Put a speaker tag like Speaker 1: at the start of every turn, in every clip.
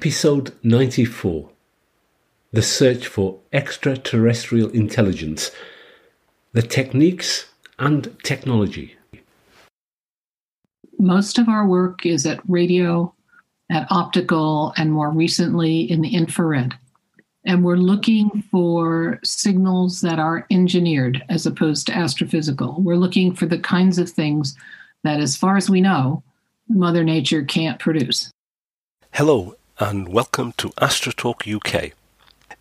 Speaker 1: Episode 94 The Search for Extraterrestrial Intelligence The Techniques and Technology.
Speaker 2: Most of our work is at radio, at optical, and more recently in the infrared. And we're looking for signals that are engineered as opposed to astrophysical. We're looking for the kinds of things that, as far as we know, Mother Nature can't produce.
Speaker 3: Hello, and welcome to Astrotalk UK.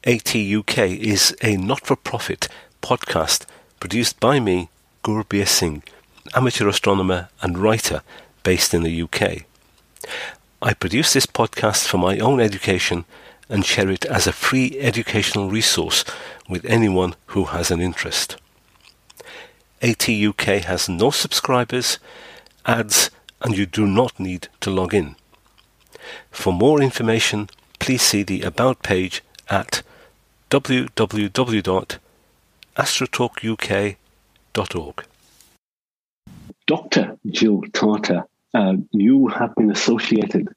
Speaker 3: ATUK is a not for profit podcast produced by me, Gurbir Singh, amateur astronomer and writer based in the UK. I produce this podcast for my own education and share it as a free educational resource with anyone who has an interest. ATUK has no subscribers, ads, and you do not need to log in. For more information, please see the About page at www.astrotalkuk.org.
Speaker 4: Dr. Jill Tarter, uh, you have been associated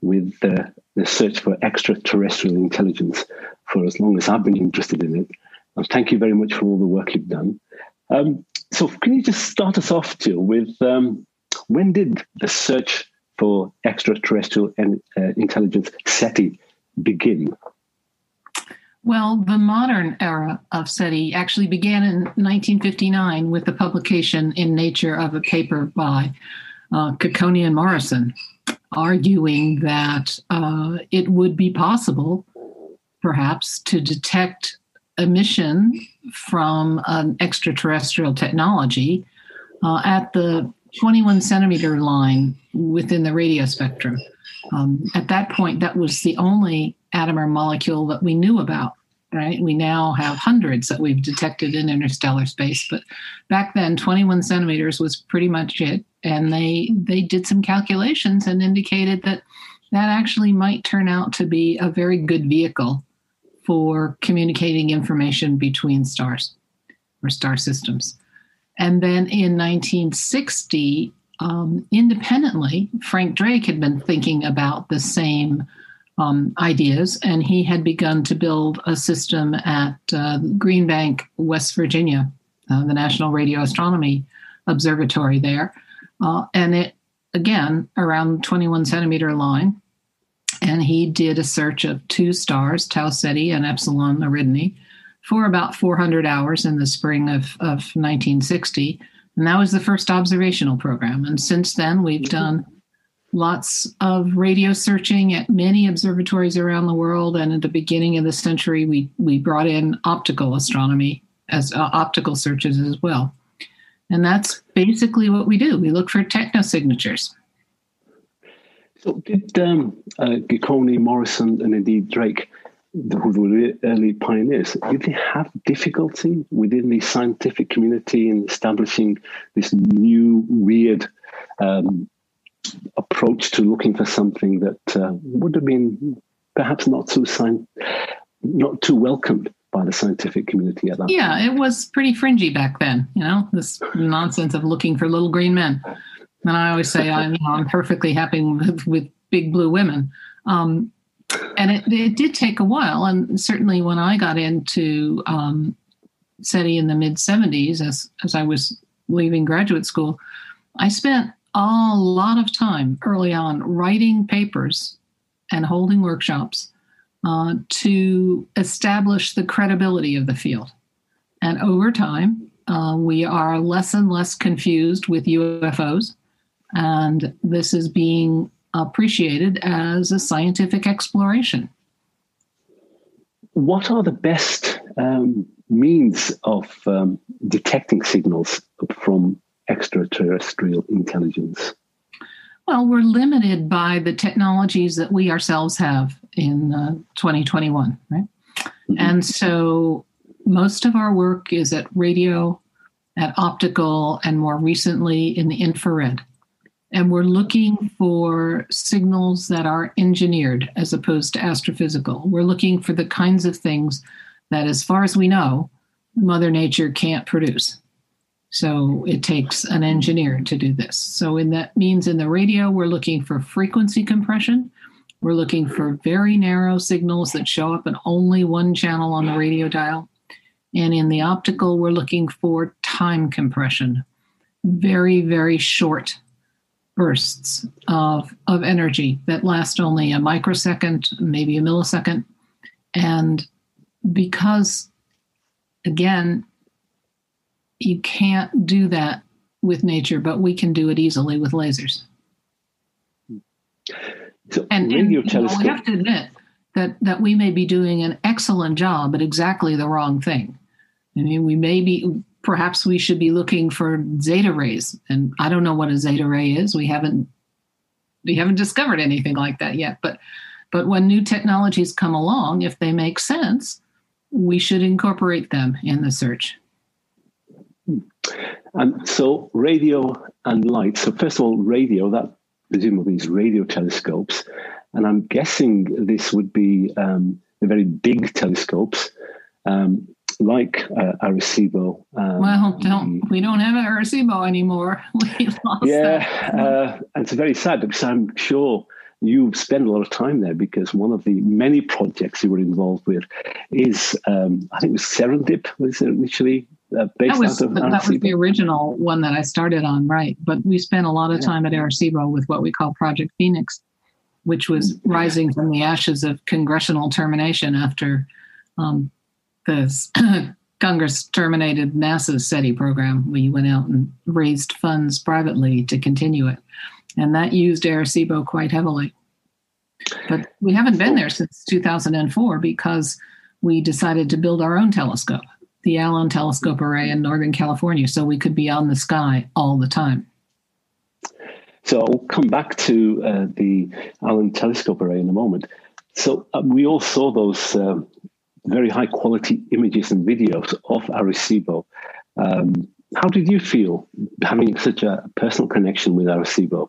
Speaker 4: with the search for extraterrestrial intelligence for as long as I've been interested in it. And thank you very much for all the work you've done. Um, so, can you just start us off, Jill, with um, when did the search for extraterrestrial and, uh, intelligence SETI begin?
Speaker 2: Well, the modern era of SETI actually began in 1959 with the publication in Nature of a paper by uh, and Morrison, arguing that uh, it would be possible, perhaps, to detect emission from an extraterrestrial technology uh, at the 21 centimeter line within the radio spectrum. Um, at that point, that was the only atom or molecule that we knew about. Right, we now have hundreds that we've detected in interstellar space, but back then, 21 centimeters was pretty much it. And they they did some calculations and indicated that that actually might turn out to be a very good vehicle for communicating information between stars or star systems. And then in 1960, um, independently, Frank Drake had been thinking about the same um, ideas, and he had begun to build a system at uh, Green Bank, West Virginia, uh, the National Radio Astronomy Observatory there. Uh, and it, again, around 21 centimeter line. And he did a search of two stars, Tau Ceti and Epsilon Eridani, for about 400 hours in the spring of, of 1960. And that was the first observational program. And since then, we've done lots of radio searching at many observatories around the world. And at the beginning of the century, we, we brought in optical astronomy as uh, optical searches as well. And that's basically what we do. We look for technosignatures.
Speaker 4: So, did um, uh, Morrison, and indeed Drake who were early pioneers, did they have difficulty within the scientific community in establishing this new, weird um, approach to looking for something that uh, would have been perhaps not so sci- not too welcomed by the scientific community at that
Speaker 2: yeah it was pretty fringy back then you know this nonsense of looking for little green men. And i always say i'm, you know, I'm perfectly happy with, with big blue women. Um, and it, it, did take a while. And certainly when I got into um, SETI in the mid 70s, as, as I was leaving graduate school, I spent a lot of time early on writing papers and holding workshops uh, to establish the credibility of the field. And over time, uh, we are less and less confused with UFOs. And this is being appreciated as a scientific exploration.
Speaker 4: What are the best um, means of um, detecting signals from extraterrestrial intelligence?
Speaker 2: Well, we're limited by the technologies that we ourselves have in uh, 2021, right? Mm-hmm. And so most of our work is at radio, at optical, and more recently in the infrared and we're looking for signals that are engineered as opposed to astrophysical. We're looking for the kinds of things that, as far as we know, Mother Nature can't produce. So it takes an engineer to do this. So in that means in the radio, we're looking for frequency compression. We're looking for very narrow signals that show up in only one channel on the radio dial. And in the optical, we're looking for time compression, very, very short bursts of, of energy that last only a microsecond, maybe a millisecond. And because, again, you can't do that with nature, but we can do it easily with lasers.
Speaker 4: So
Speaker 2: and, and you know, we have to admit that that we may be doing an excellent job at exactly the wrong thing. I mean, we may be perhaps we should be looking for zeta rays, and I don't know what a zeta ray is. We haven't we haven't discovered anything like that yet. But but when new technologies come along, if they make sense, we should incorporate them in the search.
Speaker 4: And so radio and light. So first of all, radio, that presumably is radio telescopes. And I'm guessing this would be um, the very big telescopes um, like uh, Arecibo.
Speaker 2: Um, well, don't, we don't have Arecibo anymore. We lost
Speaker 4: yeah, uh, and it's very sad because I'm sure you spend a lot of time there because one of the many projects you were involved with is, um, I think it was Serendip, was it initially uh, based
Speaker 2: that was,
Speaker 4: out of
Speaker 2: That was the original one that I started on, right. But we spent a lot of time at Arecibo with what we call Project Phoenix, which was rising from the ashes of congressional termination after um, the Congress terminated NASA's SETI program. We went out and raised funds privately to continue it and that used Arecibo quite heavily. But we haven't been there since 2004 because we decided to build our own telescope, the Allen Telescope Array in Northern California, so we could be on the sky all the time.
Speaker 4: So I'll come back to uh, the Allen Telescope Array in a moment. So um, we all saw those uh, very high quality images and videos of Arecibo. Um, how did you feel having such a personal connection with Arecibo?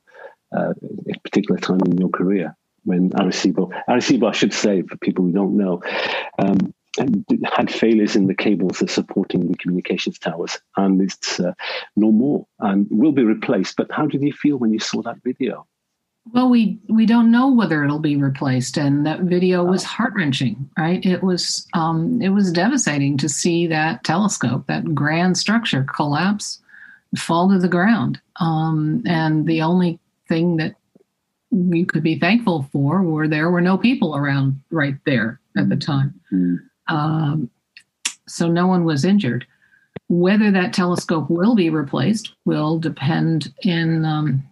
Speaker 4: uh, a particular time in your career when Arecibo, Arecibo, I should say, for people who don't know, um, had failures in the cables that supporting the communications towers, and it's uh, no more and will be replaced. But how did you feel when you saw that video?
Speaker 2: Well, we we don't know whether it'll be replaced, and that video was heart wrenching. Right? It was um, it was devastating to see that telescope, that grand structure, collapse, fall to the ground. Um, and the only thing that you could be thankful for were there were no people around right there at the time. Mm-hmm. Um, so no one was injured. Whether that telescope will be replaced will depend in um,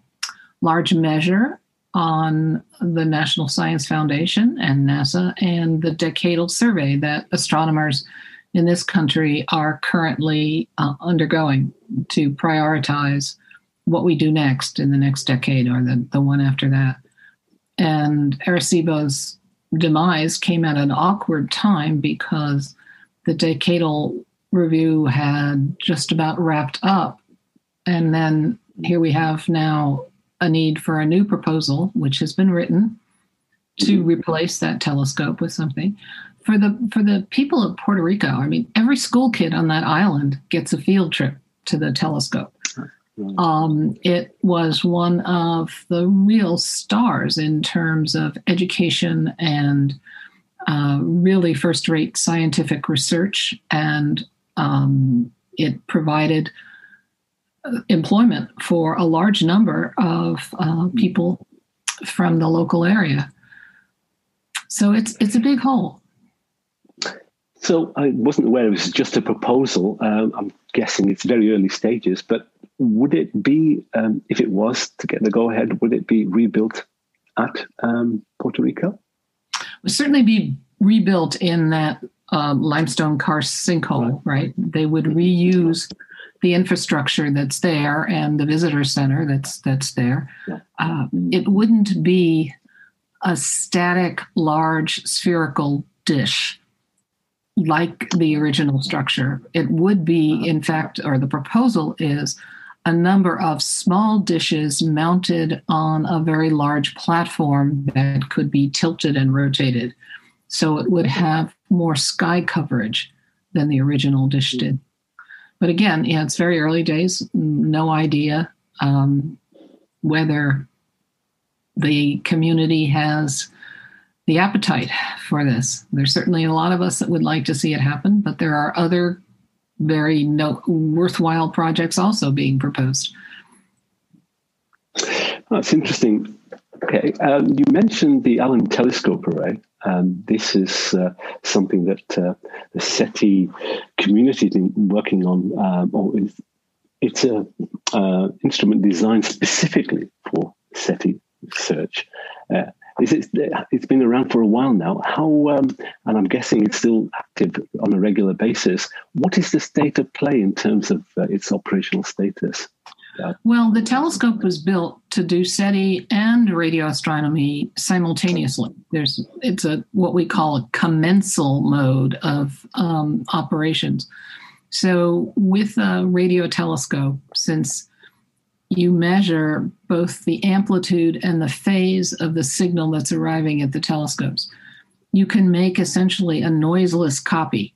Speaker 2: large measure on the National Science Foundation and NASA and the decadal survey that astronomers in this country are currently uh, undergoing to prioritize what we do next in the next decade or the, the one after that. And Arecibo's demise came at an awkward time because the decadal review had just about wrapped up. And then here we have now a need for a new proposal, which has been written to replace that telescope with something. For the for the people of Puerto Rico, I mean, every school kid on that island gets a field trip to the telescope. Um, it was one of the real stars in terms of education and uh, really first rate scientific research, and um, it provided employment for a large number of uh, people from the local area. So it's it's a big hole.
Speaker 4: So I wasn't aware it was just a proposal. Um, I'm guessing it's very early stages, but would it be, um, if it was to get the go ahead, would it be rebuilt at um, Puerto Rico?
Speaker 2: It would certainly be rebuilt in that um, limestone karst sinkhole, right. right? They would reuse the infrastructure that's there and the visitor center that's that's there. Yeah. Uh, it wouldn't be a static, large, spherical dish like the original structure. It would be, uh-huh. in fact, or the proposal is a number of small dishes mounted on a very large platform that could be tilted and rotated. So it would have more sky coverage than the original dish mm-hmm. did. But again, yeah, it's very early days. No idea um, whether the community has the appetite for this. There's certainly a lot of us that would like to see it happen, but there are other very no, worthwhile projects also being proposed.
Speaker 4: That's interesting. Okay, um, you mentioned the Allen Telescope Array. Um, this is uh, something that uh, the SETI community has been working on, um, or it's, an uh, instrument designed specifically for SETI search. Uh, it's, it's been around for a while now. How, um, and I'm guessing it's still active on a regular basis. What is the state of play in terms of uh, its operational status?
Speaker 2: Well, the telescope was built to do SETI and radio astronomy simultaneously. There's it's a what we call a commensal mode of um, operations. So with a radio telescope, since you measure both the amplitude and the phase of the signal that's arriving at the telescopes, you can make essentially a noiseless copy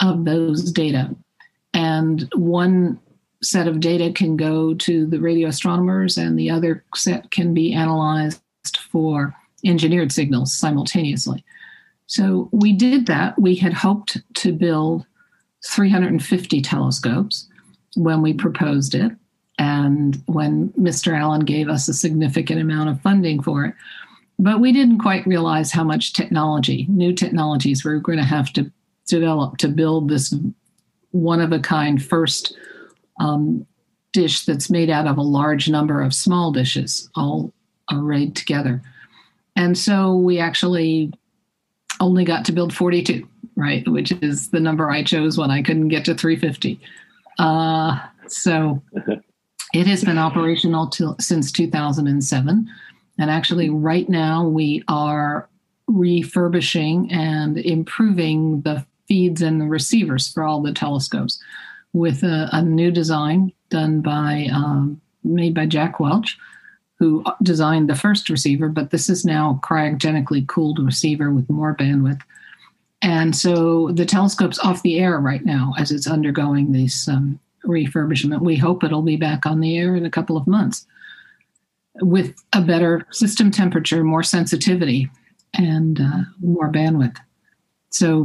Speaker 2: of those data. And one set of data can go to the radio astronomers, and the other set can be analyzed for engineered signals simultaneously. So we did that. We had hoped to build 350 telescopes when we proposed it, and when Mr. Allen gave us a significant amount of funding for it. But we didn't quite realize how much technology, new technologies, we were going to have to develop to build this one of a kind first um, dish that's made out of a large number of small dishes all arrayed together. And so we actually only got to build 42, right? Which is the number I chose when I couldn't get to 350. Uh, so it has been operational till, since 2007. And actually, right now, we are refurbishing and improving the feeds and the receivers for all the telescopes with a, a new design done by um, made by Jack Welch, who designed the first receiver, but this is now cryogenically cooled receiver with more bandwidth. And so the telescope's off the air right now as it's undergoing this um, refurbishment. We hope it'll be back on the air in a couple of months with a better system temperature, more sensitivity, and uh, more bandwidth. So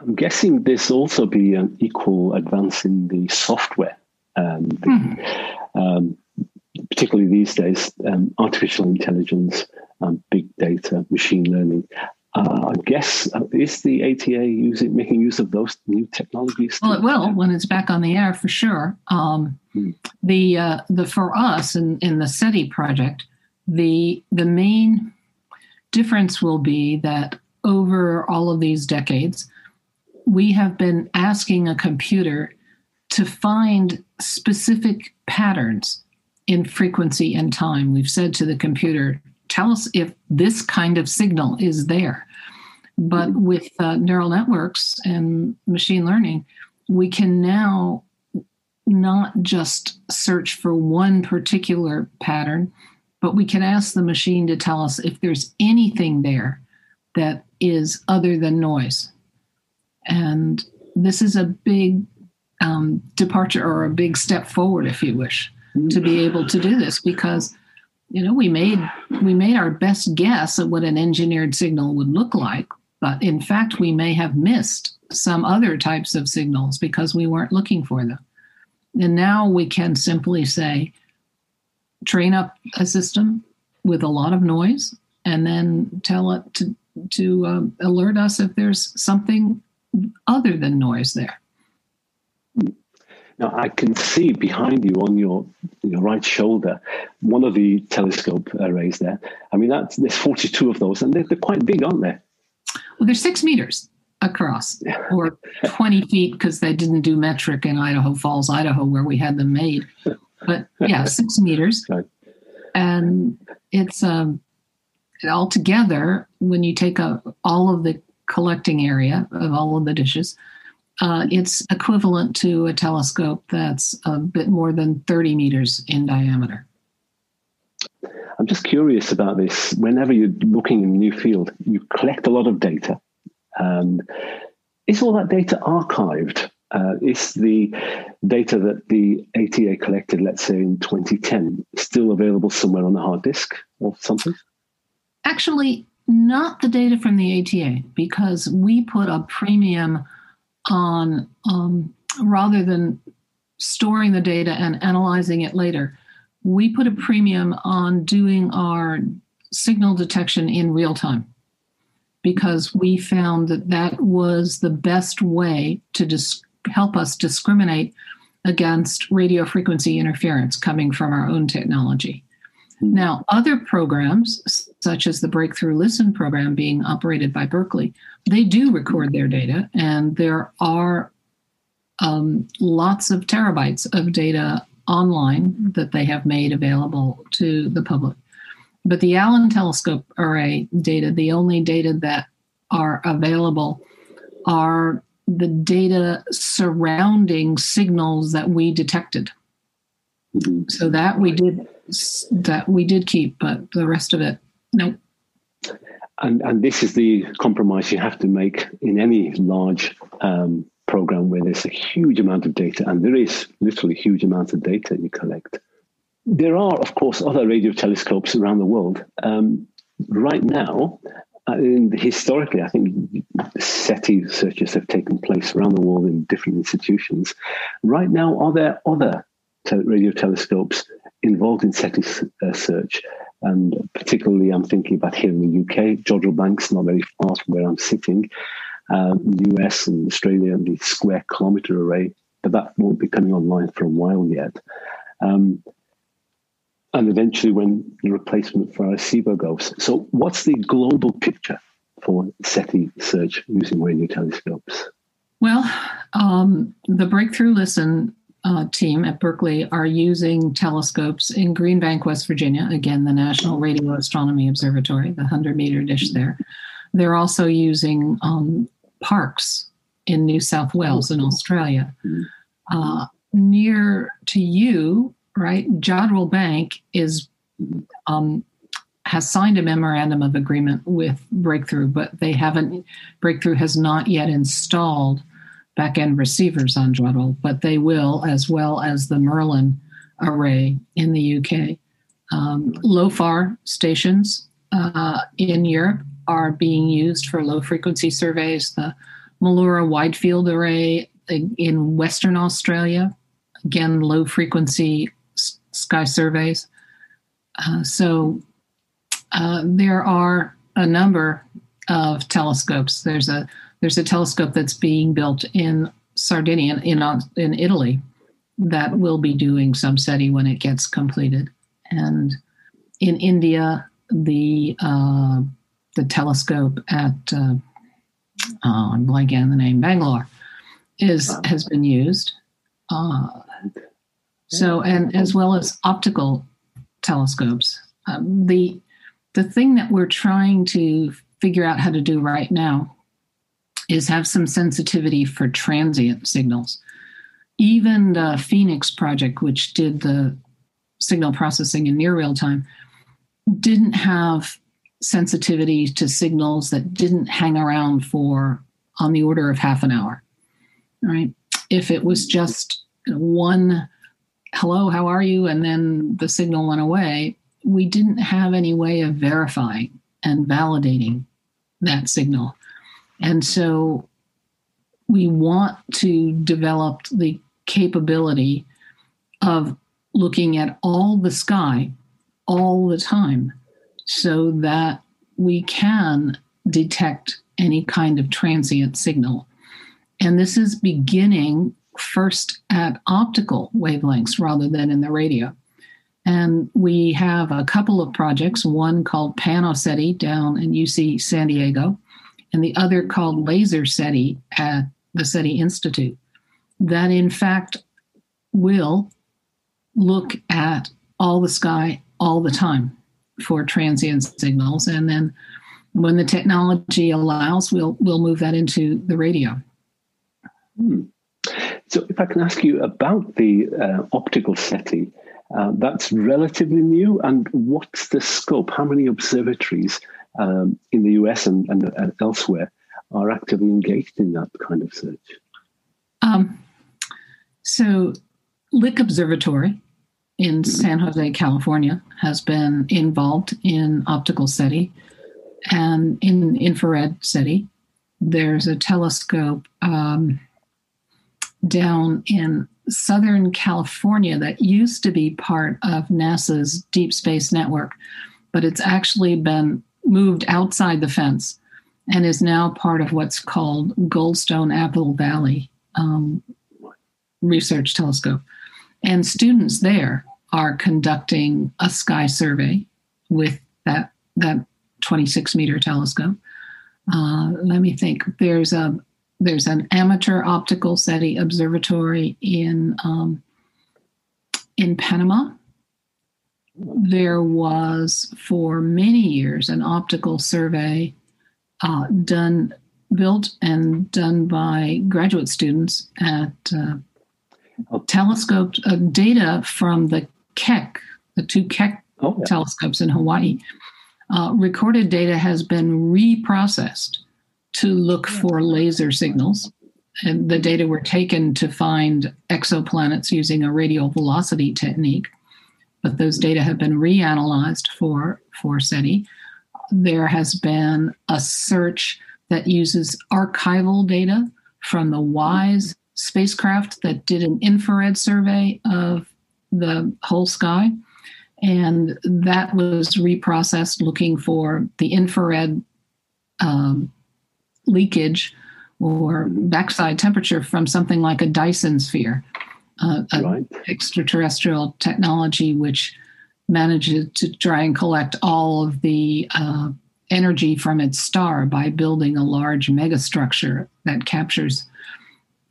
Speaker 4: I'm guessing this also be an equal advance in the software, um, mm-hmm. um, particularly these days, um, artificial intelligence, um, big data, machine learning. Uh, I guess uh, is the ATA using making use of those new technologies?
Speaker 2: Well, it will when it's back on the air for sure. Um, hmm. The uh, the for us in, in the SETI project, the the main difference will be that over all of these decades, we have been asking a computer to find specific patterns in frequency and time. We've said to the computer, tell us if this kind of signal is there. But with uh, neural networks and machine learning, we can now not just search for one particular pattern, but we can ask the machine to tell us if there's anything there that is other than noise. And this is a big um, departure or a big step forward, if you wish, to be able to do this because you know we made we made our best guess at what an engineered signal would look like but in fact we may have missed some other types of signals because we weren't looking for them. And now we can simply say train up a system with a lot of noise and then tell it to to um, alert us if there's something other than noise there.
Speaker 4: Now I can see behind you on your your right shoulder one of the telescope arrays there. I mean, that's there's 42 of those, and they're, they're quite big, aren't they?
Speaker 2: Well, they're six meters across, or 20 feet because they didn't do metric in Idaho Falls, Idaho, where we had them made. But yeah, six meters, right. and it's um, altogether when you take a, all of the collecting area of all of the dishes. Uh, it's equivalent to a telescope that's a bit more than 30 meters in diameter.
Speaker 4: I'm just curious about this. Whenever you're looking in a new field, you collect a lot of data. And is all that data archived? Uh, is the data that the ATA collected, let's say in 2010, still available somewhere on the hard disk or something?
Speaker 2: Actually, not the data from the ATA, because we put a premium on um, rather than storing the data and analyzing it later. We put a premium on doing our signal detection in real time because we found that that was the best way to dis- help us discriminate against radio frequency interference coming from our own technology. Mm-hmm. Now, other programs, such as the Breakthrough Listen program being operated by Berkeley, they do record their data, and there are um, lots of terabytes of data online that they have made available to the public. But the Allen Telescope Array data, the only data that are available are the data surrounding signals that we detected. Mm-hmm. So that we did that we did keep, but the rest of it, no.
Speaker 4: And and this is the compromise you have to make in any large um, program where there's a huge amount of data, and there is literally huge amounts of data you collect. There are, of course, other radio telescopes around the world. Um, right now, uh, historically, I think SETI searches have taken place around the world in different institutions. Right now, are there other radio telescopes involved in SETI uh, search? And particularly, I'm thinking about here in the UK, Jodrell Banks, not very far from where I'm sitting, um, US and Australia, the Square Kilometre Array, but that won't be coming online for a while yet. Um, and eventually when the replacement for Arecibo goes. So, what's the global picture for SETI search using radio telescopes?
Speaker 2: Well, um, the Breakthrough Listen uh, team at Berkeley are using telescopes in Green Bank, West Virginia. Again, the National Radio Astronomy Observatory, the 100 meter dish there. They're also using um, Parkes in New South Wales in Australia. Mm-hmm. Uh, near to you, right? Jodrell Bank is um, has signed a memorandum of agreement with Breakthrough, but they haven't. Breakthrough has not yet installed back-end receivers on Jodrell, but they will, as well as the Merlin array in the UK. Um, LOFAR stations uh, in Europe are being used for low frequency surveys. The Malura Wide Field Array in Western Australia, again, low frequency sky surveys. Uh, so uh, there are a number of telescopes. There's a there's a telescope that's being built in Sardinia in in Italy that will be doing some SETI when it gets completed, and in India the uh, the telescope at uh, oh, I'm blanking on the name Bangalore is has been used. Uh, so, and as well as optical telescopes. Um, the the thing that we're trying to figure out how to do right now is have some sensitivity for transient signals. Even the Phoenix project, which did the signal processing in near real time, didn't have sensitivity to signals that didn't hang around for on the order of half an hour. Right? If it was just one hello, how are you? And then the signal went away. We didn't have any way of verifying and validating that signal. And so we want to develop the capability of looking at all the sky all the time so that we can detect any kind of transient signal. And this is beginning first at optical wavelengths rather than in the radio. And we have a couple of projects, one called PanOSETI down in UC San Diego, and the other called Laser SETI at the SETI Institute, that in fact will look at all the sky all the time for transient signals. And then when the technology allows, we'll, we'll move that into the radio.
Speaker 4: Hmm. So, if I can ask you about the uh, optical SETI, uh, that's relatively new. And what's the scope? How many observatories um, in the US and, and, and, elsewhere are actively engaged in that kind of search? Um,
Speaker 2: so, Lick Observatory in mm-hmm. San Jose, California, has been involved in optical SETI. and in infrared SETI. There's a telescope um, down in Southern California that used to be part of NASA's Deep Space Network, but it's actually been moved outside the fence and is now part of what's called Goldstone Apple Valley um, Research Telescope. And students there are conducting a sky survey with that, that 26 meter telescope. Uh, let me think. There's a there's an amateur optical SETI observatory in um, in Panama. There was for many years an optical survey uh, done, built and done by graduate students at uh, telescoped uh, data from the Keck, the two Keck oh, yeah. telescopes in Hawaii. Uh, recorded data has been reprocessed to look for laser signals. And the data were taken to find exoplanets using a radial velocity technique, but those data have been reanalyzed for, for SETI. There has been a search that uses archival data from the WISE spacecraft that did an infrared survey of the whole sky. And that was reprocessed looking for the infrared um, leakage or backside temperature from something like a Dyson sphere, uh, right. extraterrestrial technology which manages to try and collect all of the uh, energy from its star by building a large megastructure that captures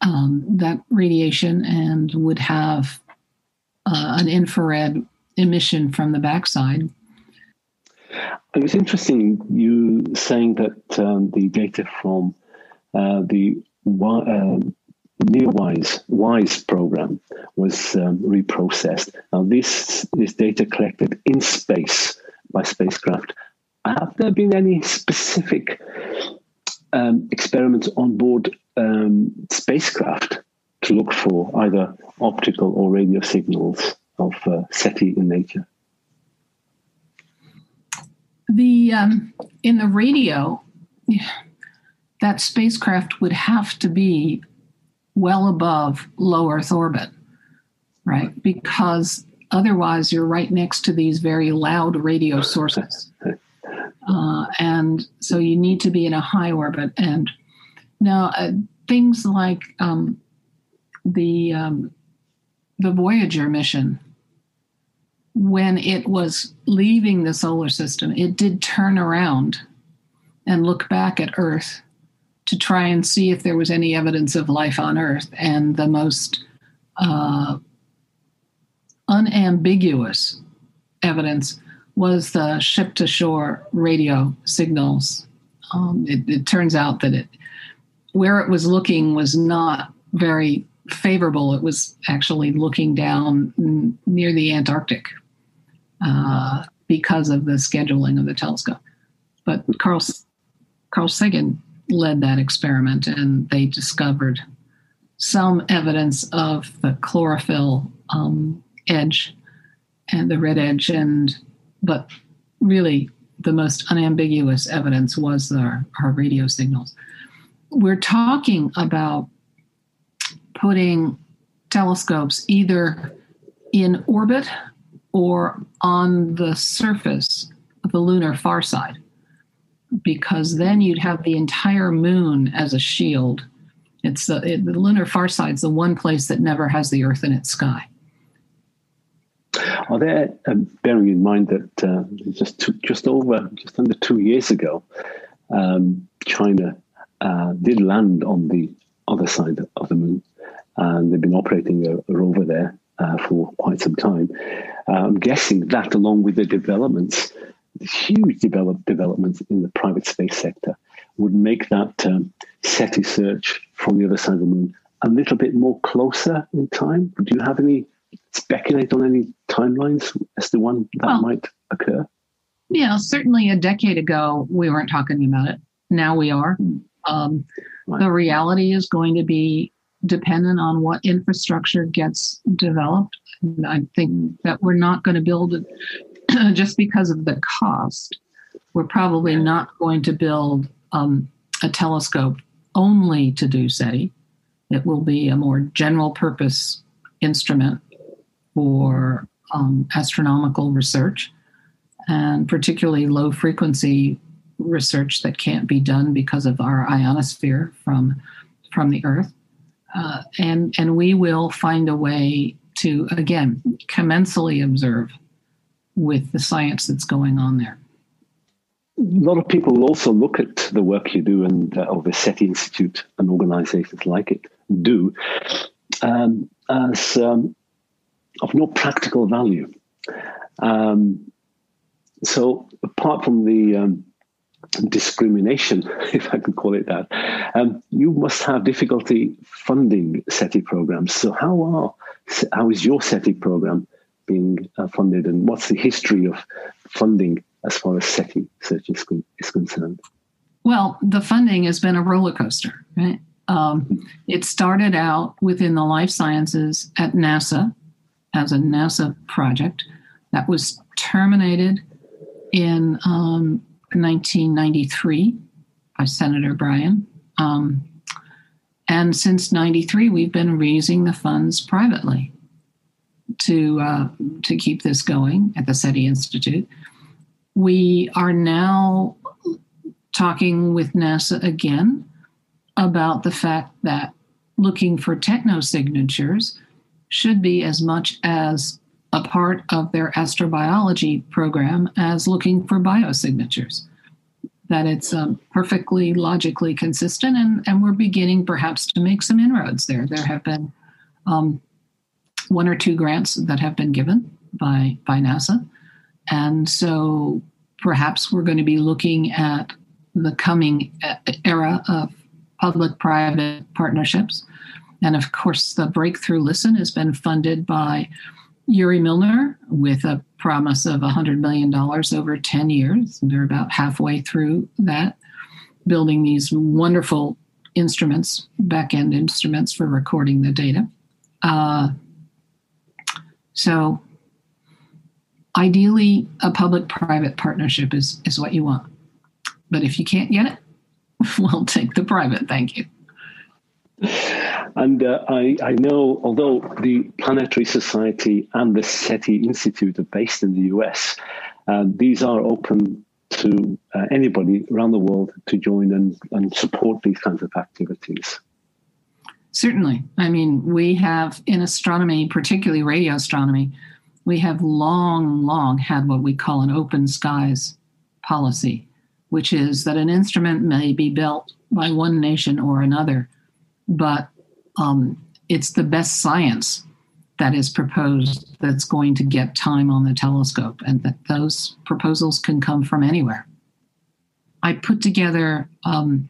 Speaker 2: um, that radiation and would have uh, an infrared emission from the backside
Speaker 4: it was interesting you saying that um, the data from uh, the uh, NEOWISE WISE program was um, reprocessed. Now, this is data collected in space by spacecraft. Have there been any specific um, experiments on board um, spacecraft to look for either optical or radio signals of uh, SETI in nature?
Speaker 2: the um, in the radio that spacecraft would have to be well above low earth orbit right? Because otherwise you're right next to these very loud radio sources. Uh, and so you need to be in a high orbit. And now uh, things like um, the um, the voyager mission when it was leaving the solar system, it did turn around and look back at Earth to try and see if there was any evidence of life on Earth. And the most uh, unambiguous evidence was the ship to shore radio signals. Um, it, it turns out that it, where it was looking was not very favorable. It was actually looking down near the Antarctic uh, because of the scheduling of the telescope. But Carl, Carl Sagan led that experiment and they discovered some evidence of the chlorophyll um, edge and the red edge and but really the most unambiguous evidence was our, our radio signals. We're talking about putting telescopes either in orbit or on the surface of the lunar far side, because then you'd have the entire moon as a shield. It's the, it, the lunar far side is the one place that never has the Earth in its sky.
Speaker 4: Are there, um, bearing in mind that uh, just two, just over, just under two years ago, um, China uh, did land on the other side of the moon, and they've been operating a, a rover there uh, for quite some time. Uh, I'm guessing that, along with the developments, huge develop, developments in the private space sector, would make that um, SETI search from the other side of the moon a little bit more closer in time. Do you have any speculate on any timelines as to when that well, might occur?
Speaker 2: Yeah, certainly a decade ago we weren't talking about it. Now we are. Hmm. Um, right. The reality is going to be dependent on what infrastructure gets developed. And I think that we're not going to build it just because of the cost. We're probably not going to build um, a telescope only to do SETI. It will be a more general purpose instrument for um, astronomical research and particularly low frequency research that can't be done because of our ionosphere from from the Earth. Uh, and and we will find a way to again commensally observe with the science that's going on there.
Speaker 4: A lot of people also look at the work you do and uh, or the SETI Institute and organizations like it do um, as um, of no practical value. Um, so apart from the um, discrimination, if I could call it that, um, you must have difficulty funding SETI programs. So how are how is your SETI program being uh, funded, and what's the history of funding as far as SETI search is, is concerned?
Speaker 2: Well, the funding has been a roller coaster, right? Um, it started out within the life sciences at NASA as a NASA project that was terminated in um, 1993 by Senator Bryan. Um, and since 93, we've been raising the funds privately to, uh, to keep this going at the SETI Institute. We are now talking with NASA again about the fact that looking for technosignatures should be as much as a part of their astrobiology program as looking for biosignatures. That it's um, perfectly logically consistent, and, and we're beginning perhaps to make some inroads there. There have been um, one or two grants that have been given by, by NASA. And so perhaps we're going to be looking at the coming era of public private partnerships. And of course, the Breakthrough Listen has been funded by Yuri Milner with a promise of $100 million over 10 years. They're about halfway through that, building these wonderful instruments, back end instruments for recording the data. Uh, so, ideally, a public private partnership is, is what you want. But if you can't get it, we'll take the private. Thank you.
Speaker 4: And uh, I, I, know, although the Planetary Society and the SETI Institute are based in the US, uh, these are open to uh, anybody around the world to join and, and support these kinds of activities.
Speaker 2: Certainly. I mean, we have in astronomy, particularly radio astronomy, we have long, long had what we call an open skies policy, which is that an instrument may be built by one nation or another, but um, it's the best science that is proposed that's going to get time on the telescope, and that those proposals can come from anywhere. I put together um,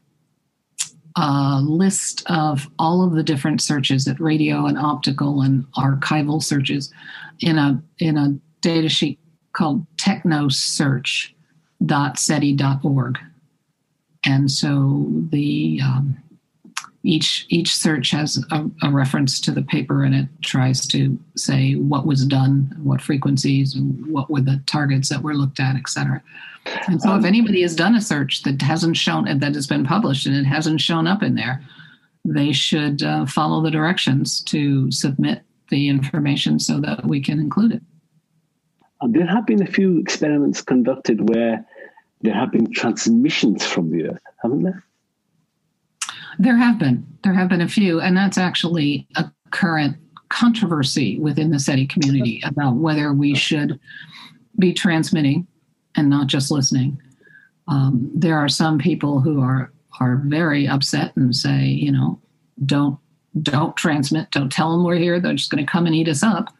Speaker 2: a list of all of the different searches at radio and optical and archival searches in a in a data sheet called technosearch.seti.org. And so the um, each each search has a, a, reference to the paper and it tries to say what was done what frequencies and what were the targets that were looked at etc and so if anybody has done a search that hasn't shown that has been published and it hasn't shown up in there they should uh, follow the directions to submit the information so that we can include it.
Speaker 4: Uh, there have been a few experiments conducted where there have been transmissions from the earth haven't there
Speaker 2: there have been. There have been a few, and that's actually a current controversy within the SETI community about whether we should be transmitting and not just listening. Um, there are some people who are are very upset and say, you know, don't don't transmit, don't tell them we're here. They're just going to come and eat us up.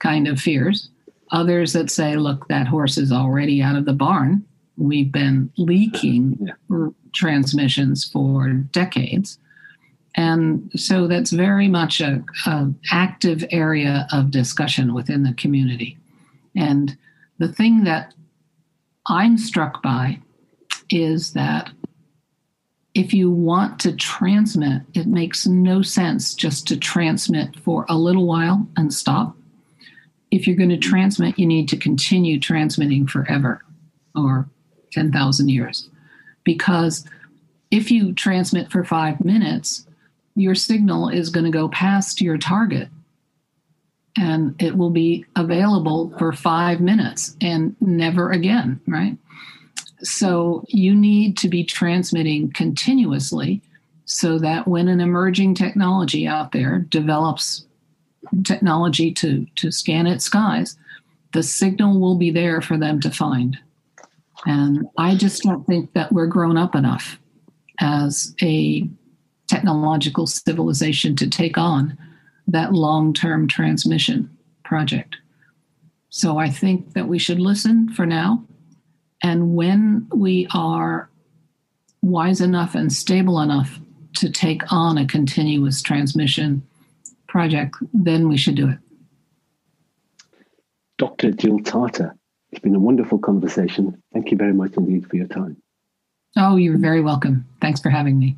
Speaker 2: Kind of fears. Others that say, look, that horse is already out of the barn. We've been leaking yeah transmissions for decades. And so that's very much a, a, active area of discussion within the community. And the thing that I'm struck by is that if you want to transmit, it makes no sense just to transmit for a little while and stop. If you're going to transmit, you need to continue transmitting forever or 10,000 years. Because if you transmit for five minutes, your signal is going to go past your target and it will be available for five minutes and never again, right? So you need to be transmitting continuously so that when an emerging technology out there develops technology to, to scan its skies, the signal will be there for them to find. And I just don't think that we're grown up enough as a technological civilization to take on that long term transmission project. So I think that we should listen for now. And when we are wise enough and stable enough to take on a continuous transmission project, then we should do it.
Speaker 4: Dr. Jill Tarter, it's been a wonderful conversation. Thank you very much indeed for your time.
Speaker 2: Oh, you're very welcome. Thanks for having me.